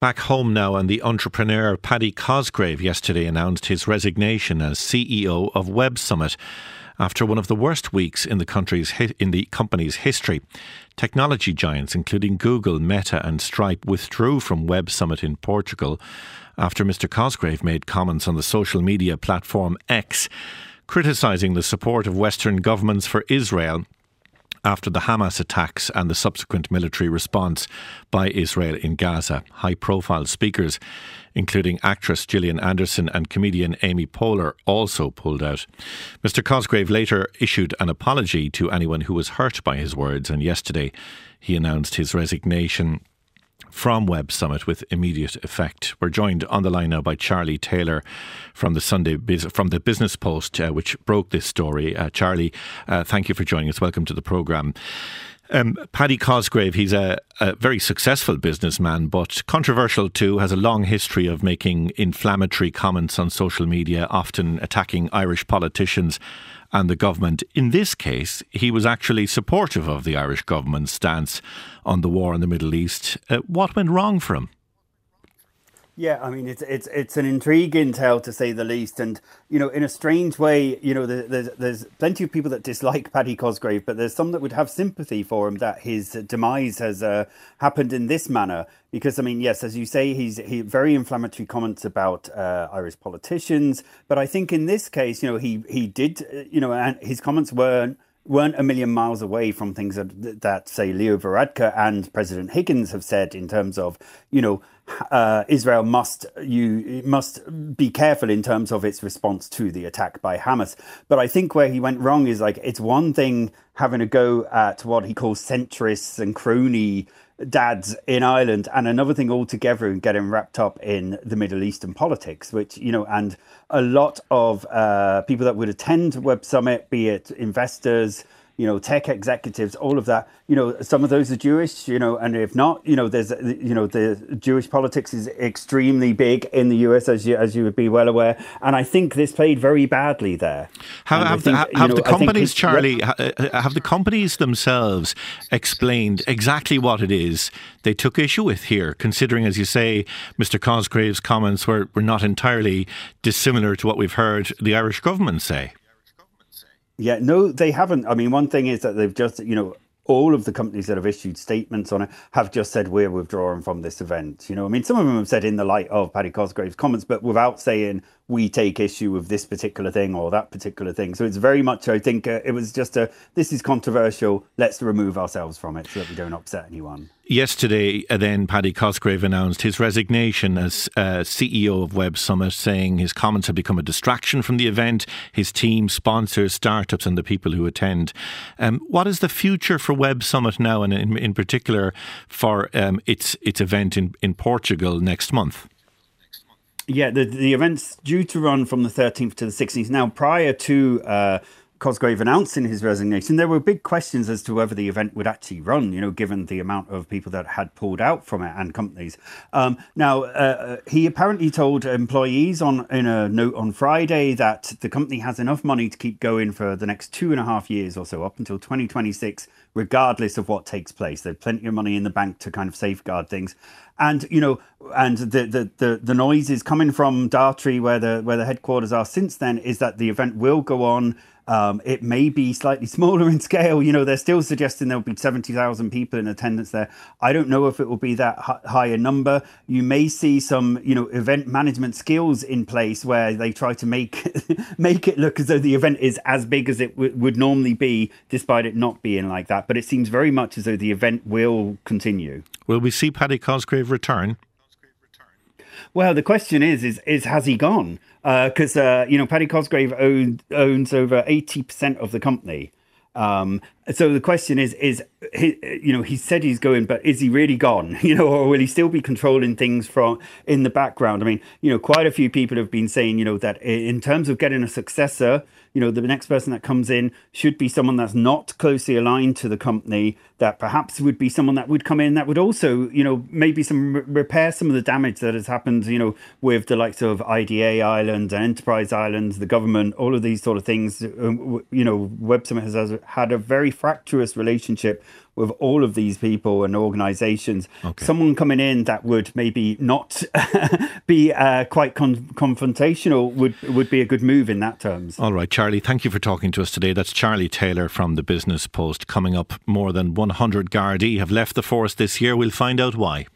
Back home now, and the entrepreneur Paddy Cosgrave yesterday announced his resignation as CEO of Web Summit after one of the worst weeks in the country's in the company's history. Technology giants including Google, Meta and Stripe withdrew from Web Summit in Portugal after Mr Cosgrave made comments on the social media platform X criticising the support of western governments for Israel after the Hamas attacks and the subsequent military response by Israel in Gaza. High profile speakers, including actress Gillian Anderson and comedian Amy Poehler, also pulled out. Mr. Cosgrave later issued an apology to anyone who was hurt by his words, and yesterday he announced his resignation from Web Summit with immediate effect. We're joined on the line now by Charlie Taylor from the Sunday from the Business Post, uh, which broke this story. Uh, Charlie, uh, thank you for joining us. Welcome to the programme. Um, Paddy Cosgrave, he's a, a, very successful businessman, but controversial too, has a long history of making inflammatory comments on social media, often attacking Irish politicians and the government. In this case, he was actually supportive of the Irish government's stance on the war in the Middle East. Uh, what went wrong for him? Yeah, I mean it's it's it's an intriguing tale to say the least, and you know, in a strange way, you know, there's there's plenty of people that dislike Paddy Cosgrave, but there's some that would have sympathy for him that his demise has uh, happened in this manner. Because I mean, yes, as you say, he's he very inflammatory comments about uh, Irish politicians, but I think in this case, you know, he he did, uh, you know, and his comments weren't weren't a million miles away from things that, that say Leo Varadkar and President Higgins have said in terms of, you know, uh, Israel must you must be careful in terms of its response to the attack by Hamas. But I think where he went wrong is like it's one thing having a go at what he calls centrists and crony dads in Ireland, and another thing altogether, and getting wrapped up in the Middle Eastern politics, which you know, and a lot of uh, people that would attend Web Summit, be it investors you know, tech executives, all of that. You know, some of those are Jewish, you know, and if not, you know, there's, you know, the Jewish politics is extremely big in the US, as you as you would be well aware. And I think this played very badly there. Have, have, think, the, have know, the companies, Charlie, uh, have the companies themselves explained exactly what it is they took issue with here, considering, as you say, Mr. Cosgrave's comments were, were not entirely dissimilar to what we've heard the Irish government say? Yeah, no, they haven't. I mean, one thing is that they've just, you know, all of the companies that have issued statements on it have just said we're withdrawing from this event. You know, I mean, some of them have said in the light of Paddy Cosgrave's comments, but without saying we take issue with this particular thing or that particular thing. So it's very much, I think, uh, it was just a this is controversial. Let's remove ourselves from it so that we don't upset anyone. Yesterday, uh, then Paddy Cosgrave announced his resignation as uh, CEO of Web Summit, saying his comments have become a distraction from the event, his team, sponsors, startups, and the people who attend. Um, what is the future for Web Summit now, and in, in particular for um, its its event in, in Portugal next month? Yeah, the the event's due to run from the 13th to the 16th. Now, prior to uh, Cosgrave announcing his resignation, there were big questions as to whether the event would actually run, you know, given the amount of people that had pulled out from it and companies. Um, now, uh, he apparently told employees on in a note on Friday that the company has enough money to keep going for the next two and a half years or so, up until 2026, regardless of what takes place. There's plenty of money in the bank to kind of safeguard things. And you know, and the, the the the noise is coming from Dartry, where the where the headquarters are. Since then, is that the event will go on um, it may be slightly smaller in scale. You know, they're still suggesting there'll be 70,000 people in attendance there. I don't know if it will be that higher number. You may see some, you know, event management skills in place where they try to make make it look as though the event is as big as it w- would normally be, despite it not being like that. But it seems very much as though the event will continue. Will we see Paddy Cosgrave return? Well, the question is, is, is has he gone? Because uh, uh, you know, Paddy Cosgrave owned, owns over eighty percent of the company. Um, so the question is, is he, you know, he said he's going, but is he really gone? You know, or will he still be controlling things from in the background? I mean, you know, quite a few people have been saying, you know, that in terms of getting a successor, you know, the next person that comes in should be someone that's not closely aligned to the company, that perhaps would be someone that would come in that would also, you know, maybe some repair some of the damage that has happened, you know, with the likes of IDA Ireland and Enterprise Ireland, the government, all of these sort of things. Um, you know, Web Summit has had a very fractious relationship with all of these people and organisations. Okay. Someone coming in that would maybe not be uh, quite con- confrontational would would be a good move in that terms. All right, Charlie. Thank you for talking to us today. That's Charlie Taylor from the Business Post. Coming up, more than 100 Gardaí have left the force this year. We'll find out why.